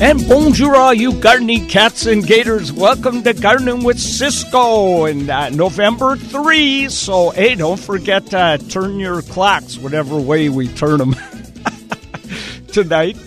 And bonjour, all you gardening cats and gators. Welcome to Gardening with Ciscoe and uh, November 3. So, hey, don't forget to turn your clocks whatever way we turn them tonight.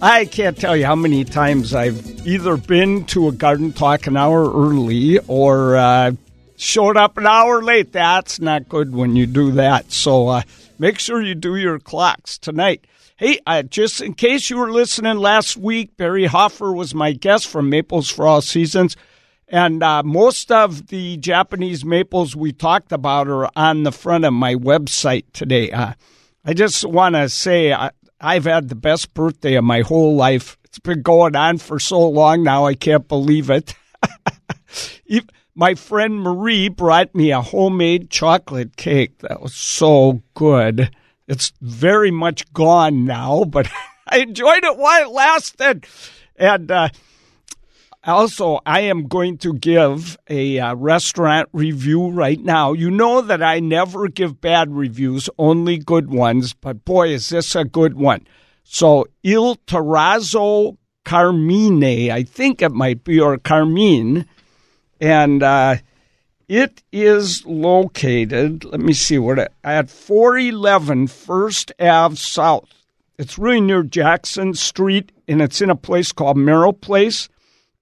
I can't tell you how many times I've either been to a garden talk an hour early or uh, showed up an hour late. That's not good when you do that. So, uh, make sure you do your clocks tonight. Hey, uh, just in case you were listening last week, Barry Hoffer was my guest from Maples for All Seasons. And uh, most of the Japanese maples we talked about are on the front of my website today. Uh, I just want to say I, I've had the best birthday of my whole life. It's been going on for so long now, I can't believe it. my friend Marie brought me a homemade chocolate cake that was so good. It's very much gone now, but I enjoyed it while it lasted. And uh, also, I am going to give a uh, restaurant review right now. You know that I never give bad reviews, only good ones, but boy, is this a good one. So, Il Terrazzo Carmine, I think it might be, or Carmine. And uh, it is located, let me see what at 411 First Ave South. It's really near Jackson Street, and it's in a place called Merrill Place.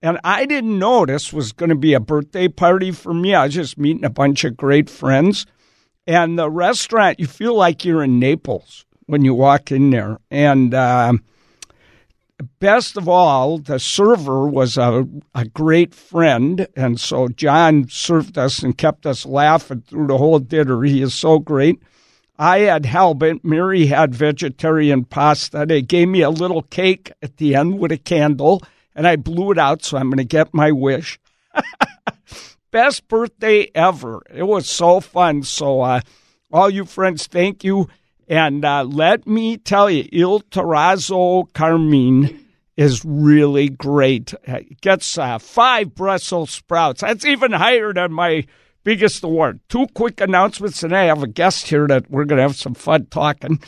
And I didn't know this was going to be a birthday party for me. I was just meeting a bunch of great friends. And the restaurant, you feel like you're in Naples when you walk in there. And uh, best of all, the server was a, a great friend. And so John served us and kept us laughing through the whole dinner. He is so great. I had halibut. Mary had vegetarian pasta. They gave me a little cake at the end with a candle, and I blew it out, so I'm going to get my wish. Best birthday ever. It was so fun. So, uh, all you friends, thank you. And uh, let me tell you, Il Terrazzo Carmine is really great. It gets uh, five Brussels sprouts. That's even higher than my biggest award. Two quick announcements, and I have a guest here that we're going to have some fun talking.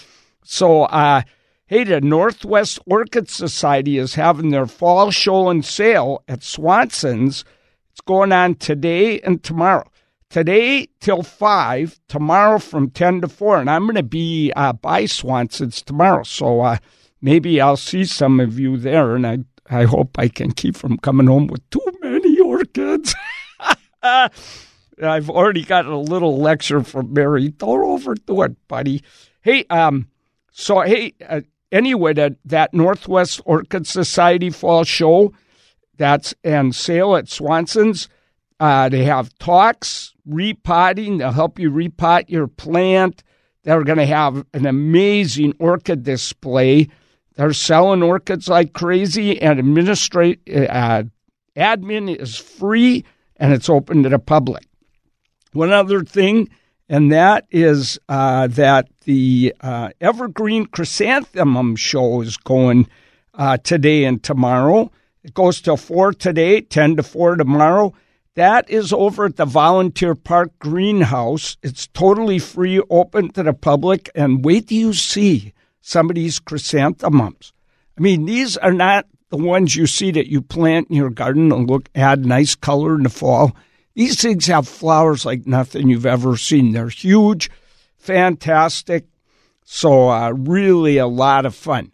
So, uh, hey, the Northwest Orchid Society is having their fall show and sale at Swanson's. It's going on today and tomorrow today till 5, tomorrow from 10 to 4. And I'm going to be uh, by Swanson's tomorrow. So uh, maybe I'll see some of you there. And I, I hope I can keep from coming home with too many orchids. I've already got a little lecture from Mary. Don't overdo it, buddy. Hey, um, so hey, uh, anyway, that, that Northwest Orchid Society Fall Show, that's and sale at Swanson's. Uh, they have talks, repotting. They'll help you repot your plant. They're going to have an amazing orchid display. They're selling orchids like crazy, and administrate uh, admin is free and it's open to the public. One other thing, and that is uh, that the uh, Evergreen Chrysanthemum show is going uh, today and tomorrow. It goes till 4 today, 10 to 4 tomorrow. That is over at the Volunteer Park Greenhouse. It's totally free, open to the public. And wait till you see some of these chrysanthemums. I mean, these are not the ones you see that you plant in your garden and look add nice color in the fall. These things have flowers like nothing you've ever seen. They're huge, fantastic. So, uh, really a lot of fun.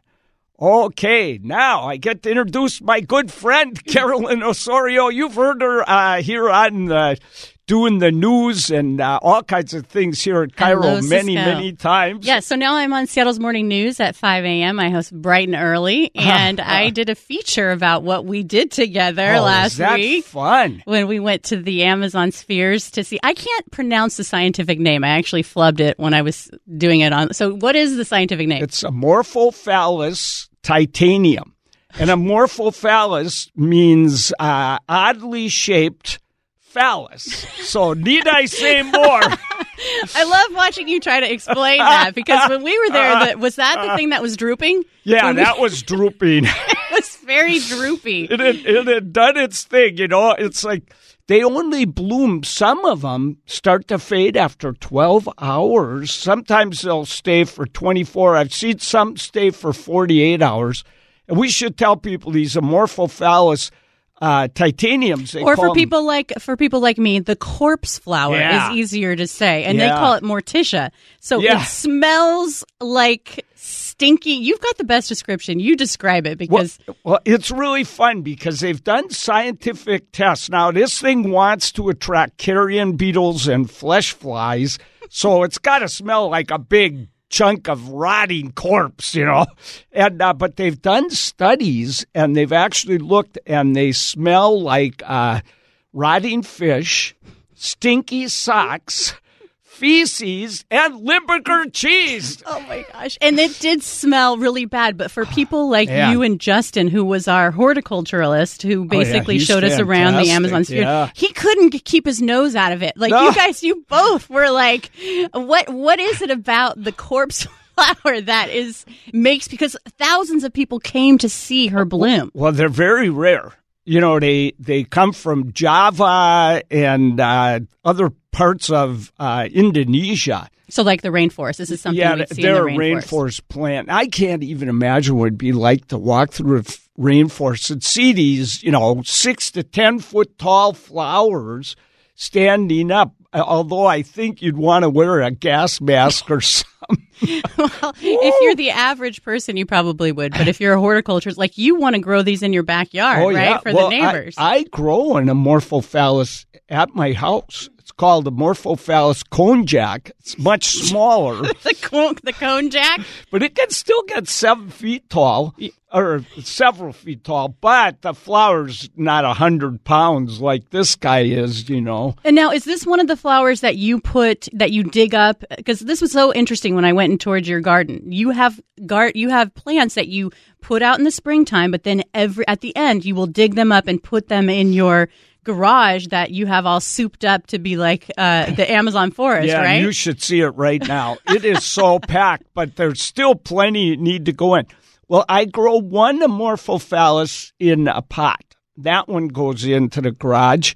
Okay, now I get to introduce my good friend Carolyn Ossorio. You've heard her uh, here on the doing the news and uh, all kinds of things here at KIRO Hello, many, many times. Yeah, so now I'm on Seattle's Morning News at 5 a.m. I host bright and early, and I did a feature about what we did together Oh, last that week fun? when we went to the Amazon spheres to see. I can't pronounce the scientific name. I actually flubbed it when I was doing it on. So, what is the scientific name? It's Amorphophallus titanum. And Amorphophallus means uh, oddly shaped phallus. So, need I say more? I love watching you try to explain that because when we were there, the, was that the thing that was drooping? Yeah, we- that was drooping. it was very droopy. it, had, it had done its thing, you know. It's like they only bloom. Some of them start to fade after 12 hours. Sometimes they'll stay for 24. I've seen some stay for 48 hours. And we should tell people these amorphophallus uh, titanums. They or for people like for people like me, the corpse flower Yeah. is easier to say, and they call it morticia. So Yeah. it smells like stinky. You've got the best description. You describe it Well, because well, it's really fun because they've done scientific tests. Now, this thing wants to attract carrion beetles and flesh flies, so it's got to smell like a big chunk of rotting corpse, you know. And uh, but they've done studies and they've actually looked and they smell like uh, rotting fish, stinky socks, feces, and Limburger cheese. Oh my gosh. And it did smell really bad. But for people like Man. you and Justin, who was our horticulturalist, who basically Oh, he's showed us around the Amazon sphere, yeah. he couldn't keep his nose out of it. Like No. you guys, you both were like, what what is it about the corpse flower that is makes because thousands of people came to see her bloom. Well, they're very rare. You know, they they come from Java and uh, other parts of uh, Indonesia. So like the rainforest. This is something yeah, we see they're in the a rainforest. rainforest plant. I can't even imagine what it'd be like to walk through a rainforest and see these, you know, six to ten foot tall flowers standing up. Although I think you'd want to wear a gas mask or something. well, if you're the average person, you probably would. But if you're a horticulturist, like you want to grow these in your backyard, right, for Oh, Well, the I- neighbors. I, grow an amorphophallus at my house. Called amorphophallus konjac. It's much smaller, the cone, the cone jack. but it can still get seven feet tall or several feet tall. But the flower's not a hundred pounds like this guy is. You know. And now, is this one of the flowers that you put that you dig up? Because this was so interesting when I went and toured your garden. You have gar- you have plants that you put out in the springtime, but then every at the end you will dig them up and put them in your garage that you have all souped up to be like uh, the Amazon forest, Yeah, right? you should see it right now. It is so packed, but there's still plenty that need to go in. Well, I grow one amorphophallus in a pot. That one goes into the garage.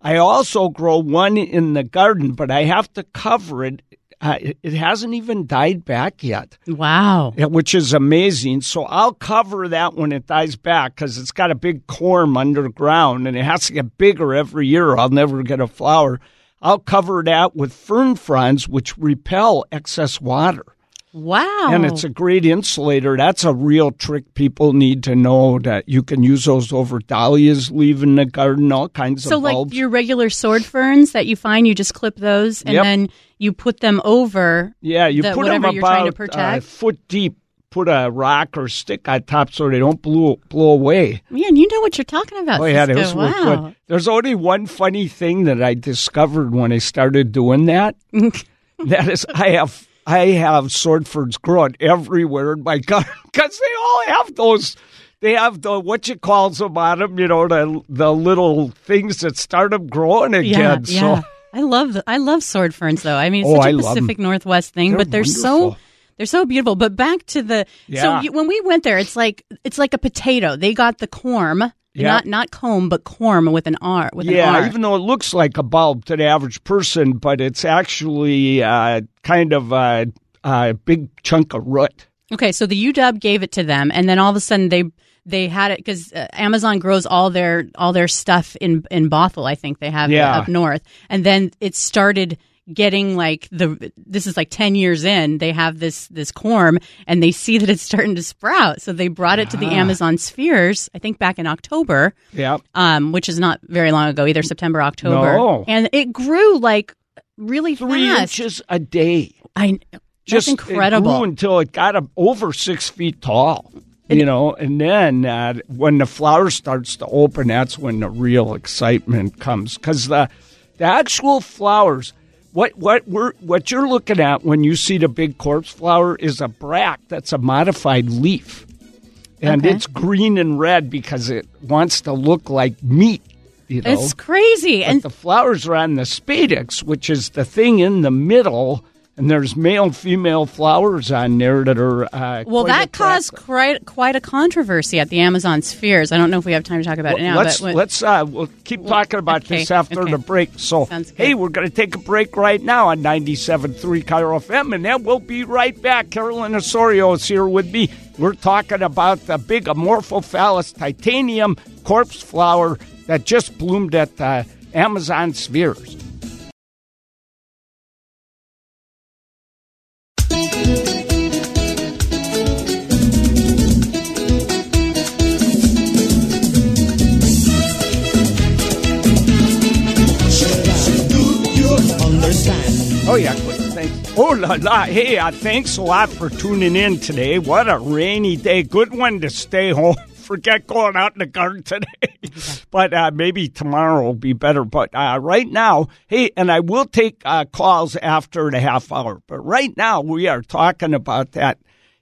I also grow one in the garden, but I have to cover it. Uh, it, hasn't even died back yet, wow. which is amazing. So I'll cover that when it dies back because it's got a big corm underground and it has to get bigger every year. I'll never get a flower. I'll cover that with fern fronds, which repel excess water. Wow. And it's a great insulator. That's a real trick people need to know that you can use those over dahlias, leave in the garden, all kinds so of So, like bulbs. your regular sword ferns that you find, you just clip those and Yep. then you put them over. yeah, you the- put them whatever you're trying to about uh, protect? a foot deep. Put a rock or stick on top so they don't blow blow away. Man, you know what you're talking about. Oh yeah, Ciscoe. wow. good. There's only one funny thing that I discovered when I started doing that. that is, I have I have sword ferns growing everywhere in my garden because they all have those. They have the what you calls them on them, you know, the the little things that start them growing again. Yeah, yeah. So I love the, I love sword ferns though. I mean, it's Oh, such I a love 'em. Pacific Northwest thing, They're but they're so they're so beautiful. But back to the so you, when we went there, it's like it's like a potato. They got the corm, Yeah. not not comb, but corm with an R with an yeah, R. even though it looks like a bulb to the average person, but it's actually uh, kind of a, a big chunk of root. Okay, so the UW gave it to them, and then all of a sudden they they had it because uh, Amazon grows all their all their stuff in in Bothell. I think they have Yeah. up north, and then it started getting like the this is like 10 years in they have this this corm and they see that it's starting to sprout so they brought it to the Ah. amazon spheres i think back in october Yeah. um which is not very long ago either september october No. and it grew like really Three fast inches a day. i just incredible It grew until it got up over six feet tall. You know, and then uh, when the flower starts to open, that's when the real excitement comes. Because the the actual flowers, what what we're what you're looking at when you see the big corpse flower is a bract. That's a modified leaf, and Okay. it's green and red because it wants to look like meat. You know, it's crazy but and the flowers are on the spadix, which is the thing in the middle and there's male and female flowers on there that are uh, well. That caused quite quite a controversy at the Amazon spheres. I don't know if we have time to talk about it now. let's but let's uh, we'll keep talking about okay, this after okay. the break. So hey, we're going to take a break right now on 97.3 KIRO FM, and then we'll be right back. Carolyn Ossorio is here with me. We're talking about the big Amorphophallus titanum corpse flower that just bloomed at the Amazon spheres. La la. Hey, uh, thanks a lot for tuning in today. What a rainy day. Good one to stay home. Forget going out in the garden today. but uh, maybe tomorrow will be better. But uh, right now, hey, and I will take uh, calls after the half hour. But right now, we are talking about that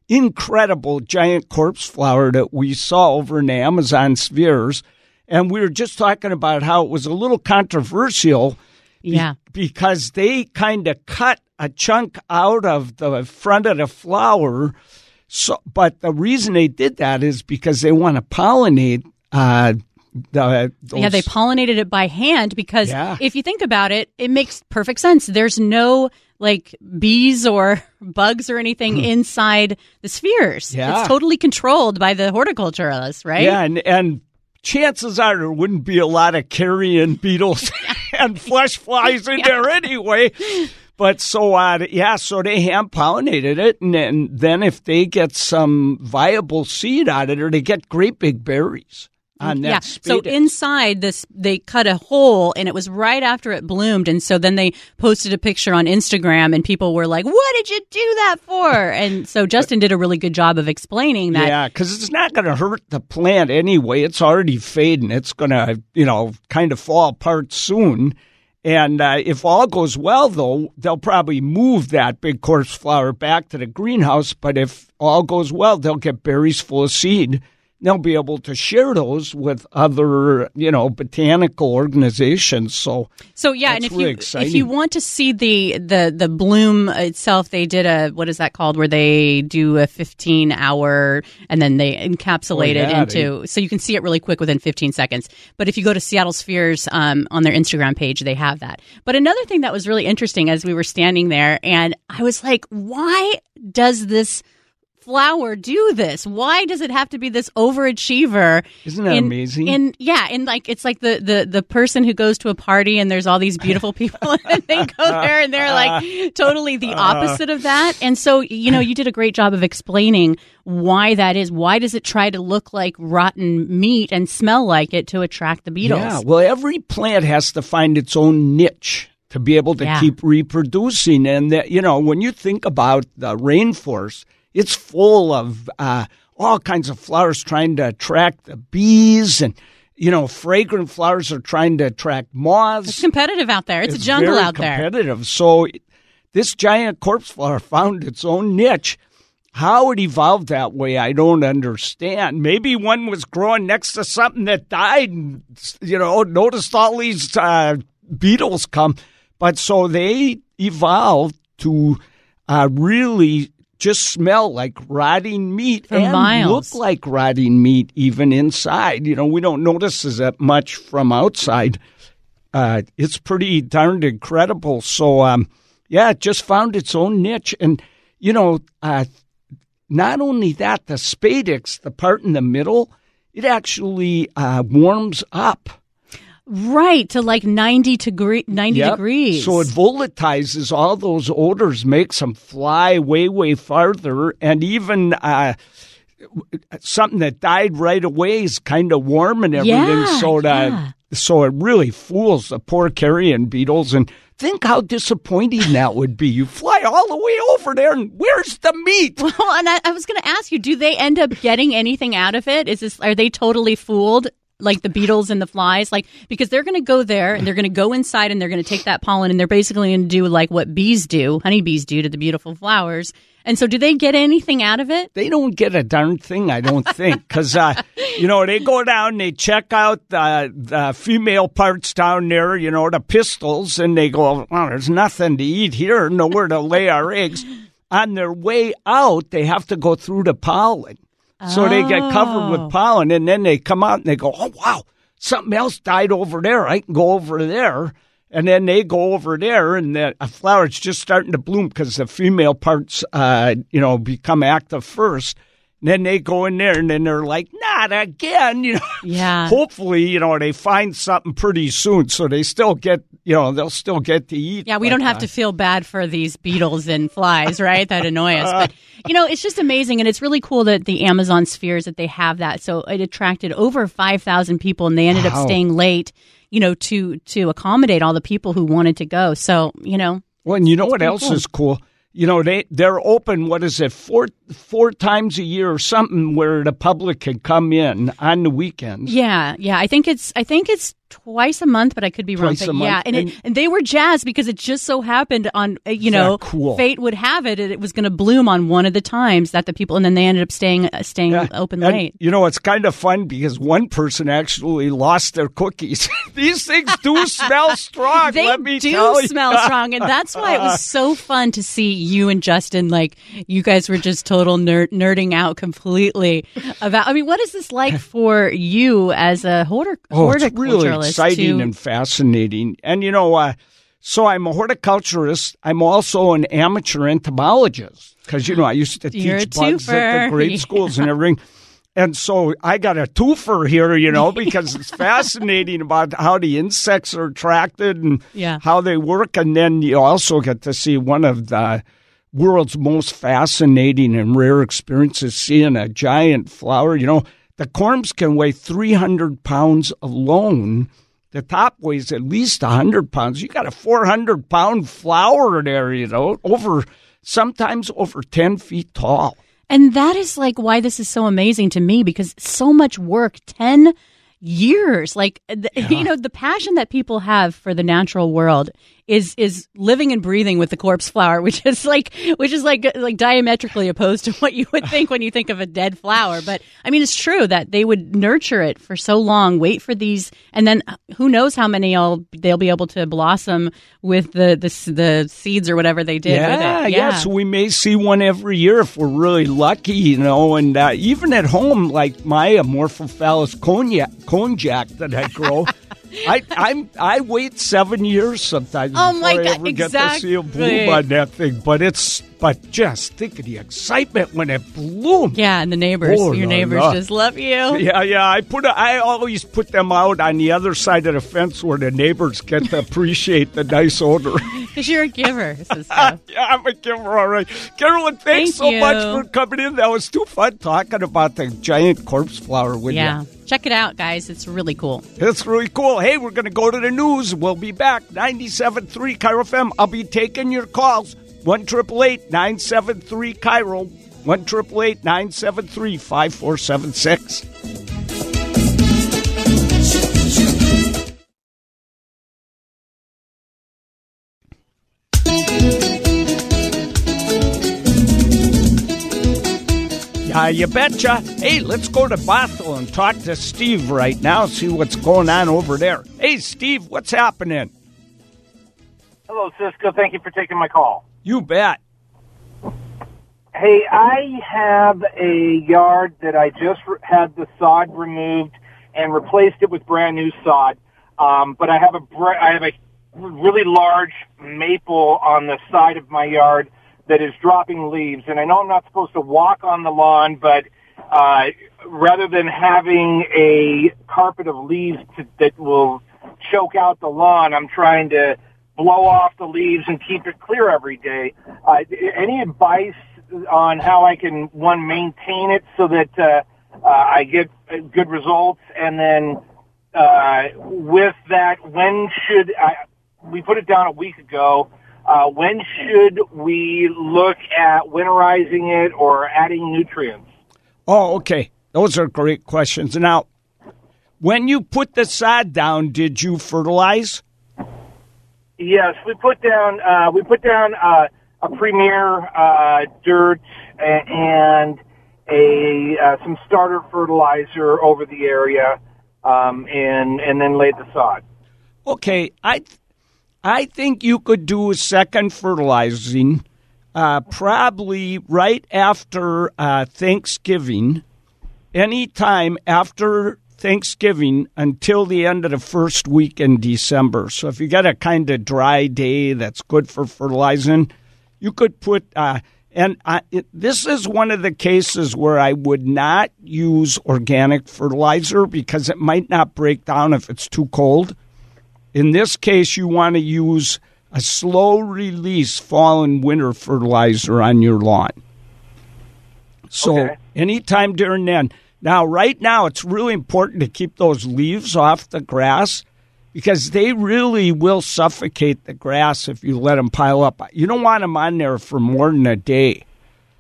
incredible giant corpse flower that we saw over in the Amazon spheres. And we were just talking about how it was a little controversial be- Yeah. because they kind of cut a chunk out of the front of the flower. So, but the reason they did that is because they want to pollinate uh, the. yeah, they pollinated it by hand because Yeah. if you think about it, it makes perfect sense. There's no like bees or bugs or anything inside the spheres. Hmm. Yeah. It's totally controlled by the horticulturalists, right? Yeah, and, and chances are there wouldn't be a lot of carrion beetles and flesh flies in there anyway. But so, uh, yeah, so they hand pollinated it, and then, then if they get some viable seed out of it, or they get great big berries on that yeah. So inside this, they cut a hole, and it was right after it bloomed. And so then they posted a picture on Instagram, and people were like, "What did you do that for?" And so Justin did a really good job of explaining that. Yeah, because it's not going to hurt the plant anyway. It's already fading. It's going to, you know, kind of fall apart soon. And uh, if all goes well, though, they'll probably move that big corpse flower back to the greenhouse. But if all goes well, they'll get berries full of seed. They'll be able to share those with other, you know, botanical organizations. So So yeah, and if really you exciting. if you want to see the the the bloom itself, they did a what is that called? Where they do a fifteen hour and then they encapsulate Oh, yeah, it into so you can see it really quick within fifteen seconds. But if you go to Seattle Spheres um, on their Instagram page, they have that. But another thing that was really interesting as we were standing there, and I was like, why does this flower do this? Why does it have to be this overachiever? Isn't that in- amazing? And yeah, and like it's like the the the person who goes to a party and there's all these beautiful people and they go there and they're like totally the uh. opposite of that. And so you know, you did a great job of explaining why that is. Why does it try to look like rotten meat and smell like it to attract the beetles? Yeah, well, every plant has to find its own niche to be able to Yeah. keep reproducing. And that, you know, when you think about the rainforest, it's full of uh, all kinds of flowers trying to attract the bees, and you know, fragrant flowers are trying to attract moths. It's competitive out there. It's, a jungle out there. competitive. So this giant corpse flower found its own niche. How it evolved that way, I don't understand. Maybe one was growing next to something that died, and you know, noticed all these uh, beetles come. But so they evolved to uh, really just smell like rotting meat For and miles. look like rotting meat even inside. You know, we don't notice that much from outside uh, it's pretty darned incredible. So, um, yeah, it just found its own niche. And, you know, uh, not only that, the spadix, the part in the middle, it actually uh, warms up. Right to like ninety degree ninety Yep. degrees. So it volatilizes all those odors, makes them fly way, way farther. And even uh, something that died right away is kind of warm and everything. Yeah, so that, yeah. so it really fools the poor carrion beetles. And think how disappointing that would be. You fly all the way over there, and where's the meat? Well, and I, I was going to ask you, do they end up getting anything out of it? Is this are they totally fooled? Like the beetles and the flies, like because they're going to go there and they're going to go inside and they're going to take that pollen and they're basically going to do like what bees do, honeybees do to the beautiful flowers, And so, do they get anything out of it? They don't get a darn thing, I don't think, because uh, you know they go down, they check out the, female parts down there, you know, the pistils, and they go, "Well, there's nothing to eat here, nowhere to lay our eggs." On their way out, they have to go through the pollen, so they get covered Oh. with pollen, and then they come out and they go, "Oh wow, something else died over there. I can go over there." And then they go over there, and the a flower's just starting to bloom because the female parts, uh, you know, become active first. And then they go in there, and then they're like, "Not again!" You know. Yeah. Hopefully, you know, they find something pretty soon, so they still get, you know, they'll still get to eat. Yeah, we don't have uh, to feel bad for these beetles and flies, right? That annoy us. But, you know, it's just amazing. And it's really cool that the Amazon spheres that they have that. So it attracted over 5,000 people and they ended up staying late, you know, to, to accommodate all the people who wanted to go. So, you know, Well, and you know what else cool. is cool? You know they they're open. What is it? Four four times a year or something where the public can come in on the weekends. yeah, yeah. I think it's, I think it's twice a month, but I could be wrong. But a month. Yeah. And, And- it, and they were jazzed because it just so happened on, uh, you know, cool? fate would have it. It was going to bloom on one of the times that the people, and then they ended up staying, uh, staying Yeah. open And, late. You know, it's kind of fun because one person actually lost their cookies. These things do smell strong. They let me do tell you. smell strong, and that's why it was so fun to see you and Justin. Like you guys were just total nerd, nerding out completely about. I mean, what is this like for you as a hortic- Oh, it's really exciting to- and fascinating. And you know, uh, so I'm a horticulturist. I'm also an amateur entomologist because you know I used to You're teach bugs at the grade schools and everything. And so I got a twofer here, you know, because it's fascinating about how the insects are attracted and Yeah. how they work. And then you also get to see one of the world's most fascinating and rare experiences seeing a giant flower. You know, the corms can weigh 300 pounds alone. The top weighs at least 100 pounds. You got a 400 pound flower there, you know, over sometimes over 10 feet tall. And that is like why this is so amazing to me because so much work, 10 years. Like, the, you know, the passion that people have for the natural world is, is living and breathing with the corpse flower, which is like, which is like, like diametrically opposed to what you would think when you think of a dead flower. But I mean, it's true that they would nurture it for so long, wait for these, and then who knows how many all they'll be able to blossom with the, the, the seeds or whatever they did Yeah, it. yeah. So we may see one every year if we're really lucky, you know. And uh, even at home, like my Amorphophallus konjac, konjac that I grow, I I'm I wait seven years sometimes Oh, before my I God, ever get to see a bloom exactly. on that thing. But it's but just think of the excitement when it blooms. Yeah, and the neighbors, Oh, your la, neighbors la. just love you. Yeah, yeah. I put. A, I always put them out on the other side of the fence where the neighbors get to appreciate the nice odor. Because you're a giver. Yeah, I'm a giver, all right. Carolyn, thanks Thank so much for coming in. That was too fun talking about the giant corpse flower with yeah. you. Check it out, guys. It's really cool. It's really cool. Hey, we're going to go to the news. We'll be back. 97.3 KIRO FM. I'll be taking your calls. 1 973 KIRO. 1 973 5476. Yeah, you betcha. Hey, let's go to Bothell and talk to Steve right now, see what's going on over there. Hey, Steve, what's happening? Hello, Ciscoe. Thank you for taking my call. You bet. Hey, I have a yard that I just re- had the sod removed and replaced it with brand new sod. Um, but I have a br- I have a really large maple on the side of my yard that is dropping leaves, and I know I'm not supposed to walk on the lawn, but uh, rather than having a carpet of leaves to, that will choke out the lawn, I'm trying to blow off the leaves and keep it clear every day. Uh, any advice on how I can one maintain it so that uh, uh, I get good results, and then uh, with that, when should I? We put it down a week ago. Uh, when should we look at winterizing it or adding nutrients? Oh, okay. Those are great questions. Now, when you put the sod down, did you fertilize? Yes, we put down uh, we put down uh, a premier uh, dirt and a uh, some starter fertilizer over the area, um, and and then laid the sod. Okay, I I think you could do a second fertilizing, uh, probably right after uh, Thanksgiving, anytime after Thanksgiving until the end of the first week in December. So if you got a kind of dry day that's good for fertilizing, you could put. Uh, and I, it, this is one of the cases where I would not use organic fertilizer because it might not break down if it's too cold. In this case, you want to use a slow release fall and winter fertilizer on your lawn. So Okay. anytime during then. Now, right now, it's really important to keep those leaves off the grass because they really will suffocate the grass if you let them pile up. You don't want them on there for more than a day.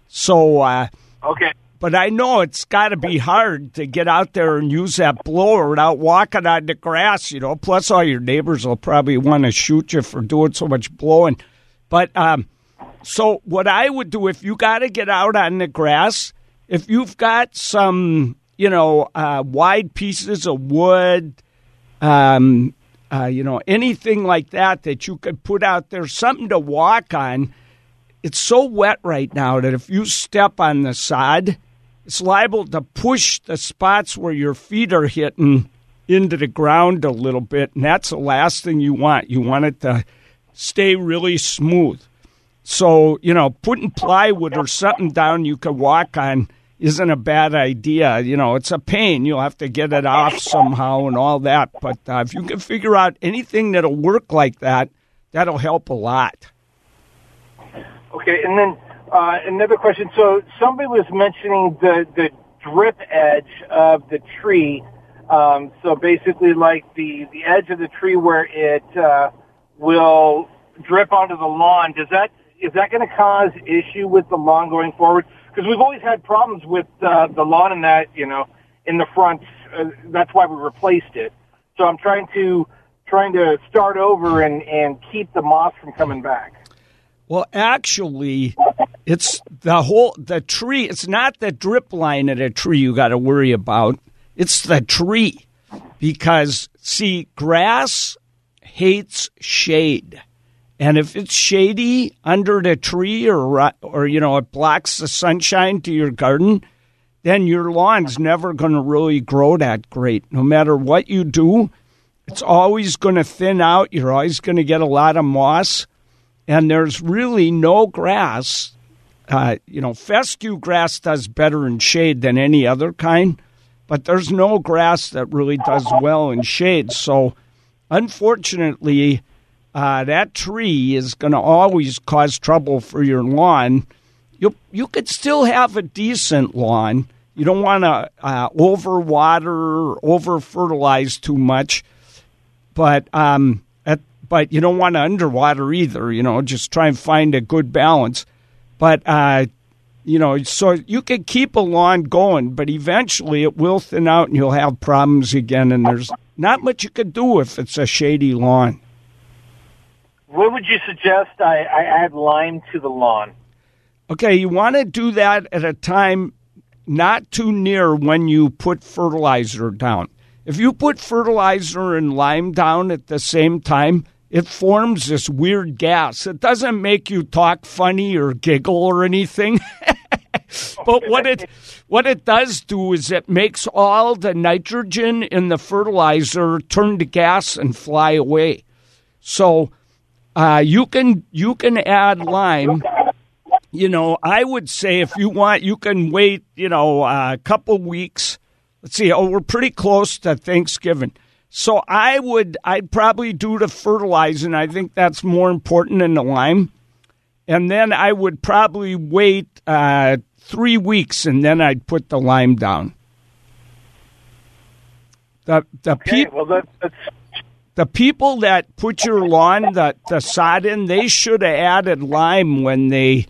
So, uh, Okay. But I know it's got to be hard to get out there and use that blower without walking on the grass, you know. Plus, all your neighbors will probably want to shoot you for doing so much blowing. But um, so, what I would do if you got to get out on the grass, if you've got some, you know, uh, wide pieces of wood, um, uh, you know, anything like that that you could put out there, something to walk on. It's so wet right now that if you step on the sod, it's liable to push the spots where your feet are hitting into the ground a little bit, and that's the last thing you want. You want it to stay really smooth. So, you know, putting plywood or something down you could walk on isn't a bad idea. You know, it's a pain. You'll have to get it off somehow and all that. But uh, if you can figure out anything that'll work like that, that'll help a lot. Okay, and then uh, another question. So somebody was mentioning the the drip edge of the tree. Um, so basically, like the the edge of the tree where it uh, will drip onto the lawn. Does that is that going to cause issue with the lawn going forward? Because we've always had problems with uh, the lawn in that you know in the front. Uh, that's why we replaced it. So I'm trying to trying to start over and and keep the moss from coming back. Well, actually, it's the whole the tree. It's not the drip line of the tree you got to worry about. It's the tree, because see, grass hates shade, and if it's shady under the tree or or you know it blocks the sunshine to your garden, then your lawn's never going to really grow that great. No matter what you do, it's always going to thin out. You're always going to get a lot of moss and there's really no grass. Uh, you know, fescue grass does better in shade than any other kind, but there's no grass that really does well in shade. So, unfortunately, uh, that tree is going to always cause trouble for your lawn. You you could still have a decent lawn. You don't want to uh, overwater or over fertilize too much, but um, at, but you don't want to underwater either. You know, just try and find a good balance. But uh, you know, so you can keep a lawn going, but eventually it will thin out and you'll have problems again. And there's not much you can do if it's a shady lawn. What would you suggest I, I add lime to the lawn? Okay, you want to do that at a time not too near when you put fertilizer down. If you put fertilizer and lime down at the same time, it forms this weird gas. It doesn't make you talk funny or giggle or anything. but what it what it does do is it makes all the nitrogen in the fertilizer turn to gas and fly away. So uh, you can you can add lime. You know, I would say if you want, you can wait. You know, a couple weeks. Let's see. Oh, we're pretty close to Thanksgiving. So I would, I'd probably do the fertilizing. I think that's more important than the lime. And then I would probably wait uh, three weeks, and then I'd put the lime down. The the Okay, well that, the people that put your lawn the, the sod in, they should have added lime when they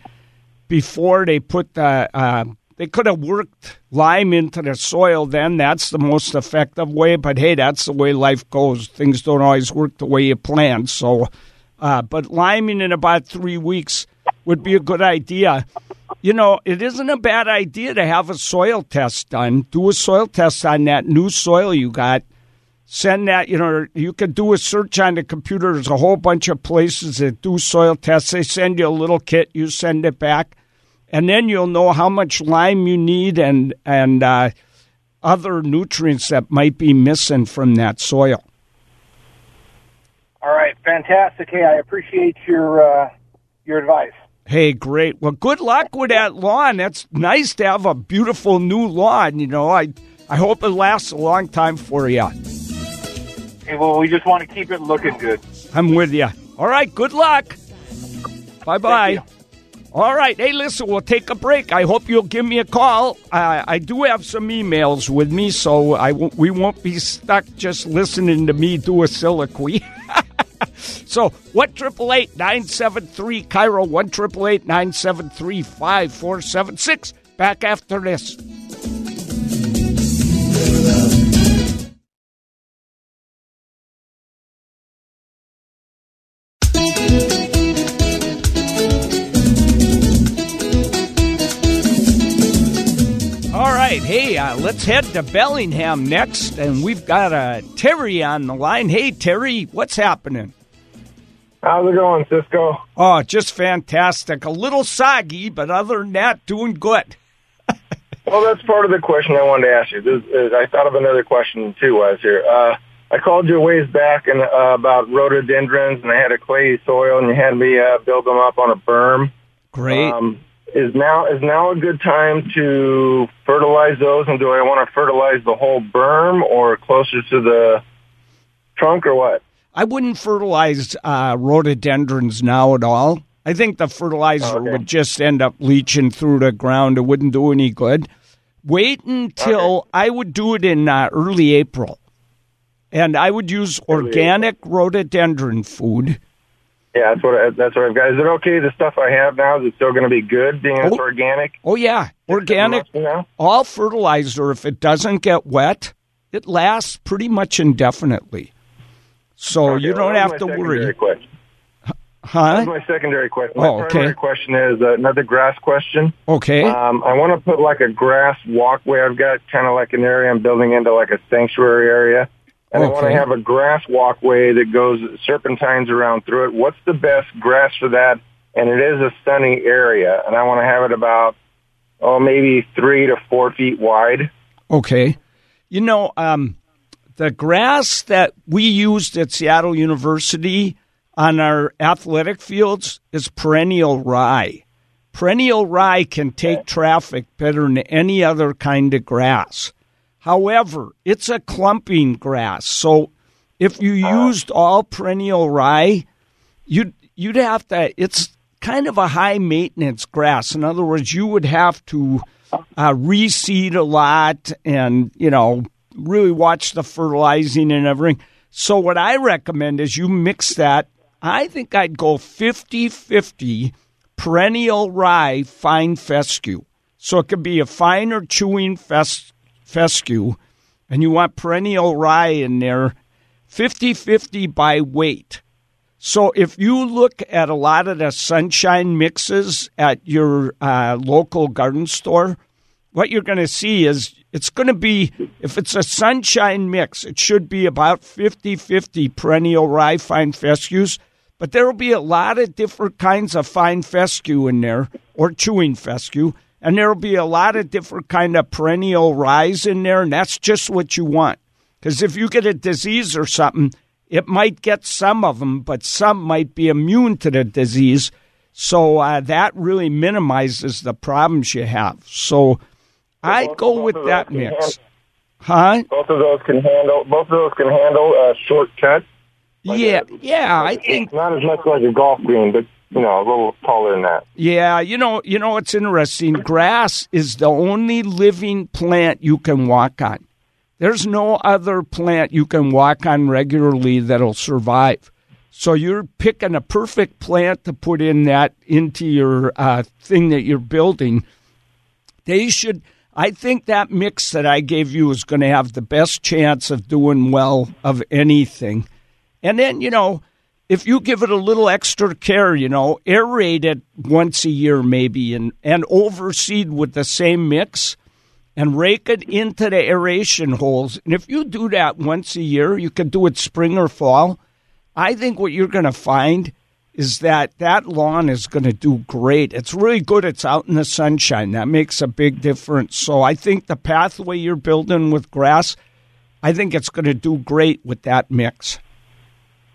before they put the uh, they could have worked lime into the soil then that's the most effective way but hey that's the way life goes things don't always work the way you plan so uh, but liming in about three weeks would be a good idea. You know, it isn't a bad idea to have a soil test done. Do a soil test on that new soil you got. Send that, you know, you could do a search on the computer. There's a whole bunch of places that do soil tests. They send you a little kit, you send it back, and then you'll know how much lime you need and, and, uh, other nutrients that might be missing from that soil. All right, fantastic. Hey, I appreciate your uh, your advice. Hey, great. Well, good luck with that lawn. That's nice to have a beautiful new lawn. You know, I I hope it lasts a long time for you. Hey, well, we just want to keep it looking good. I'm with you. All right, good luck. Bye bye. All right. Hey, listen, we'll take a break. I hope you'll give me a call. I do have some emails with me, so I w- we won't be stuck just listening to me do a soliloquy. so, one triple eight nine seven three KIRO, one triple eight nine seven three five four seven six. Back after this. Let's head to Bellingham next, and we've got uh, Terry on the line. Hey, Terry, what's happening? How's it going, Ciscoe? Oh, just fantastic. A little soggy, but other than that, doing good. well, that's part of the question I wanted to ask you. This is, I thought of another question too. I Was here? Uh, I called you a ways back and uh, about rhododendrons, and I had a clay soil, and you had me uh, build them up on a berm. Great. Um, is now is now a good time to fertilize those, and do I want to fertilize the whole berm or closer to the trunk, or what? I wouldn't fertilize uh, rhododendrons now at all. I think the fertilizer Okay. would just end up leaching through the ground. It wouldn't do any good. Wait until I would do it in uh, early April, and I would use organic rhododendron food. Yeah, that's what I, that's what I've got. Is it okay? The stuff I have now is it still going to be good, being it's Oh. organic? Oh yeah, organic. All fertilizer, if it doesn't get wet, it lasts pretty much indefinitely. So Okay, you don't that have to my worry, secondary Question. huh? That's my secondary question. My Oh, okay. primary question is uh, another grass question. Okay. Um, I want to put like a grass walkway. I've got kind of like an area I'm building into like a sanctuary area. And I want to have a grass walkway that goes serpentines around through it. What's the best grass for that? And it is a sunny area, and I want to have it about, oh, maybe three to four feet wide. Okay. You know, um, the grass that we used at Seattle University on our athletic fields is perennial rye. Perennial rye can take traffic better than any other kind of grass. However, it's a clumping grass. So if you used all perennial rye, you'd you'd have to it's kind of a high maintenance grass. In other words, you would have to uh, reseed a lot and, you know, really watch the fertilizing and everything. So, what I recommend is you mix that. I think I'd go 50 50 perennial rye fine fescue. So, it could be a fine or chewing fes- fescue, and you want perennial rye in there 50 50 by weight. So if you look at a lot of the sunshine mixes at your uh, local garden store, what you're going to see is it's going to be, if it's a sunshine mix, it should be about 50 50 perennial rye fine fescues. But there will be a lot of different kinds of fine fescue in there, or chewing fescue, and there will be a lot of different kind of perennial ryes in there, and that's just what you want. Because if you get a disease or something, it might get some of them, but some might be immune to the disease. So uh, that really minimizes the problems you have. So I'd go with that mix. Huh? Both of those can handle. Both of those can handle uh, short cuts. Like yeah, a- yeah, I think not as much like a golf green, but you know, a little taller than that. Yeah, you know, you know what's interesting? Grass is the only living plant you can walk on. There's no other plant you can walk on regularly that'll survive. So you're picking a perfect plant to put in that into your uh, thing that you're building. They should. I think that mix that I gave you is going to have the best chance of doing well of anything. And then you know, if you give it a little extra care, you know, aerate it once a year maybe and, and overseed with the same mix and rake it into the aeration holes. And if you do that once a year, you can do it spring or fall. I think what you're going to find is that that lawn is going to do great. It's really good. It's out in the sunshine. That makes a big difference. So I think the pathway you're building with grass, I think it's going to do great with that mix.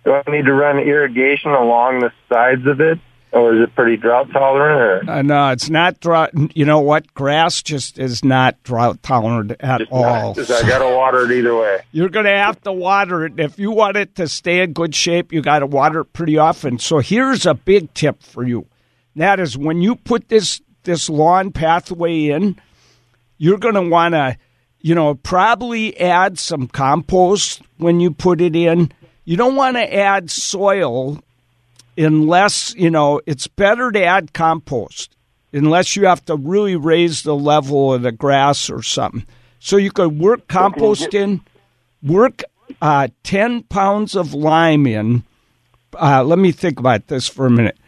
Do I need to run irrigation along the sides of it? Or is it pretty drought tolerant? Or? Uh, no, it's not drought. You know what? Grass just is not drought tolerant at Just all. not- I got to water it either way. You're going to have to water it. If you want it to stay in good shape, you got to water it pretty often. So here's a big tip for you. That is when you put this this lawn pathway in, you're going to want to, you know, probably add some compost when you put it in. You don't want to add soil unless, you know, it's better to add compost unless you have to really raise the level of the grass or something. So you could work compost in, work uh, 10 pounds of lime in. Uh, let me think about this for a minute.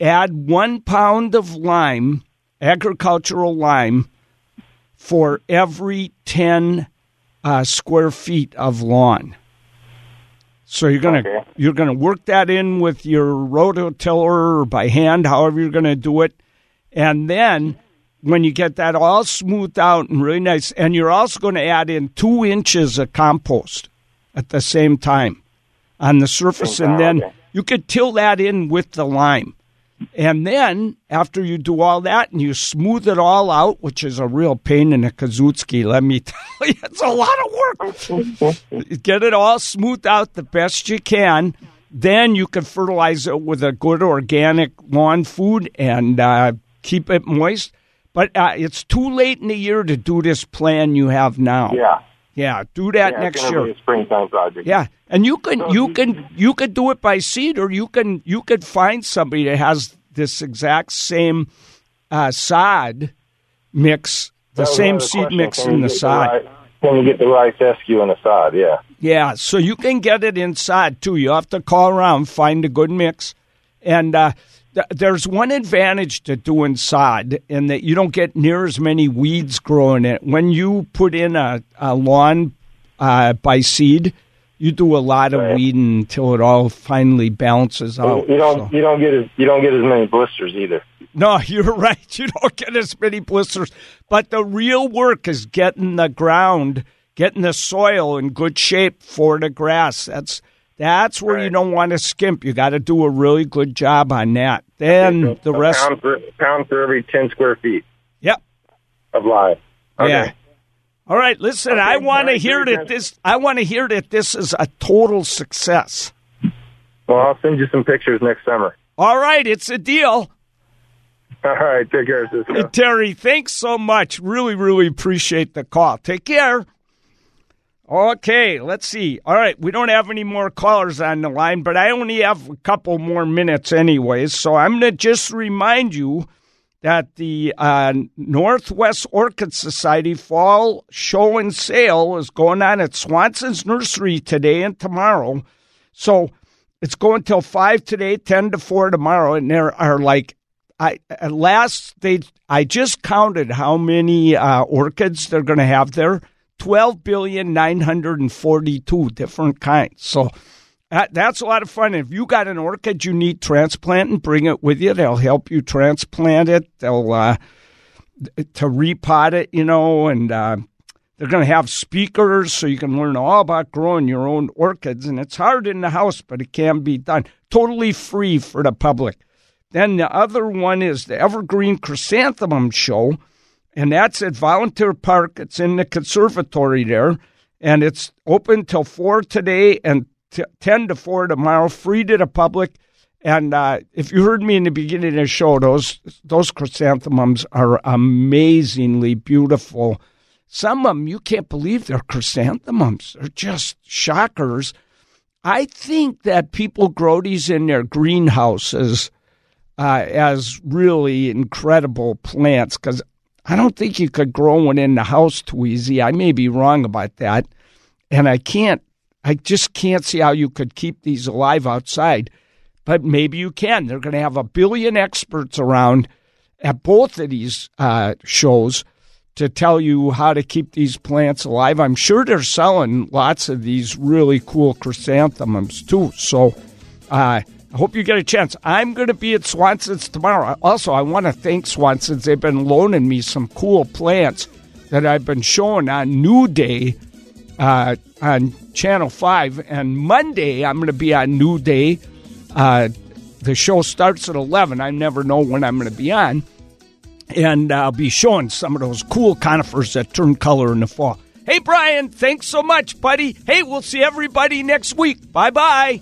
Add one pound of lime, agricultural lime, for every 10 uh, square feet of lawn. So you're gonna Okay. you're gonna work that in with your rototiller or by hand, however you're gonna do it, and then when you get that all smoothed out and really nice, and you're also going to add in two inches of compost at the same time on the surface, and then you could till that in with the lime. And then after you do all that and you smooth it all out, which is a real pain in the Kazutsky, let me tell you, it's a lot of work. Get it all smoothed out the best you can. Then you can fertilize it with a good organic lawn food and uh, keep it moist. But uh, it's too late in the year to do this plan you have now. Yeah. Yeah, do that yeah next year. Springtime project. Yeah, and you can you can you could do it by seed, or you can you could find somebody that has this exact same uh, sod mix, the same seed question. mix in the sod. right- Can you get the rye fescue in the sod? Yeah. Yeah, so you can get it inside too. You have to call around, find a good mix, and uh, th- there's one advantage to doing sod in that you don't get near as many weeds growing it. When you put in a, a lawn uh, by seed, you do a lot of Right. weeding until it all finally balances out. you don't so. you don't get as you don't get as many blisters either. No, you're right. You don't get as many blisters. But the real work is getting the ground, getting the soil in good shape for the grass. That's that's where you don't want to skimp. You got to do a really good job on that. Then So the rest. pound for pound for every ten square feet Yep. of lime. Okay. Yeah. All right. Listen, Okay, I want to hear that this. I want to hear that this is a total success. Well, I'll send you some pictures next summer. All right, it's a deal. All right. Take care, Ciscoe. Hey, Terry, thanks so much. Really, really appreciate the call. Take care. Okay, let's see. All right, we don't have any more callers on the line, but I only have a couple more minutes anyways. So I'm going to just remind you that the uh, Northwest Orchid Society Fall Show and Sale is going on at Swanson's Nursery today and tomorrow. So it's going till 5 today, 10 to 4 tomorrow, and there are like I at last they I just counted how many uh, orchids they're going to have there. Twelve billion nine hundred and forty-two different kinds. So that, that's a lot of fun. If you got an orchid you need transplanting, bring it with you. They'll help you transplant it. They'll uh, to repot it, you know, and uh, they're going to have speakers so you can learn all about growing your own orchids. And it's hard in the house, but it can be done. Totally free for the public. Then the other one is the Evergreen Chrysanthemum Show, and that's at Volunteer Park. It's in the conservatory there, and it's open till 4 today and t- 10 to 4 tomorrow, free to the public. And uh, if you heard me in the beginning of the show, those those chrysanthemums are amazingly beautiful. Some of them you can't believe they're chrysanthemums; they're just shockers. I think that people grow these in their greenhouses uh, as really incredible plants because I don't think you could grow one in the house too easy. I may be wrong about that, and I can't I just can't see how you could keep these alive outside, but maybe you can. They're going to have a billion experts around at both of these uh, shows to tell you how to keep these plants alive. I'm sure they're selling lots of these really cool chrysanthemums too. So uh, I hope you get a chance. I'm going to be at Swanson's tomorrow. Also, I want to thank Swanson's. They've been loaning me some cool plants that I've been showing on New Day uh, on Channel 5. And Monday, I'm going to be on New Day. Uh, the show starts at 11. I never know when I'm going to be on and I'll be showing some of those cool conifers that turn color in the fall. Hey, Brian, thanks so much, buddy. Hey, we'll see everybody next week. Bye bye.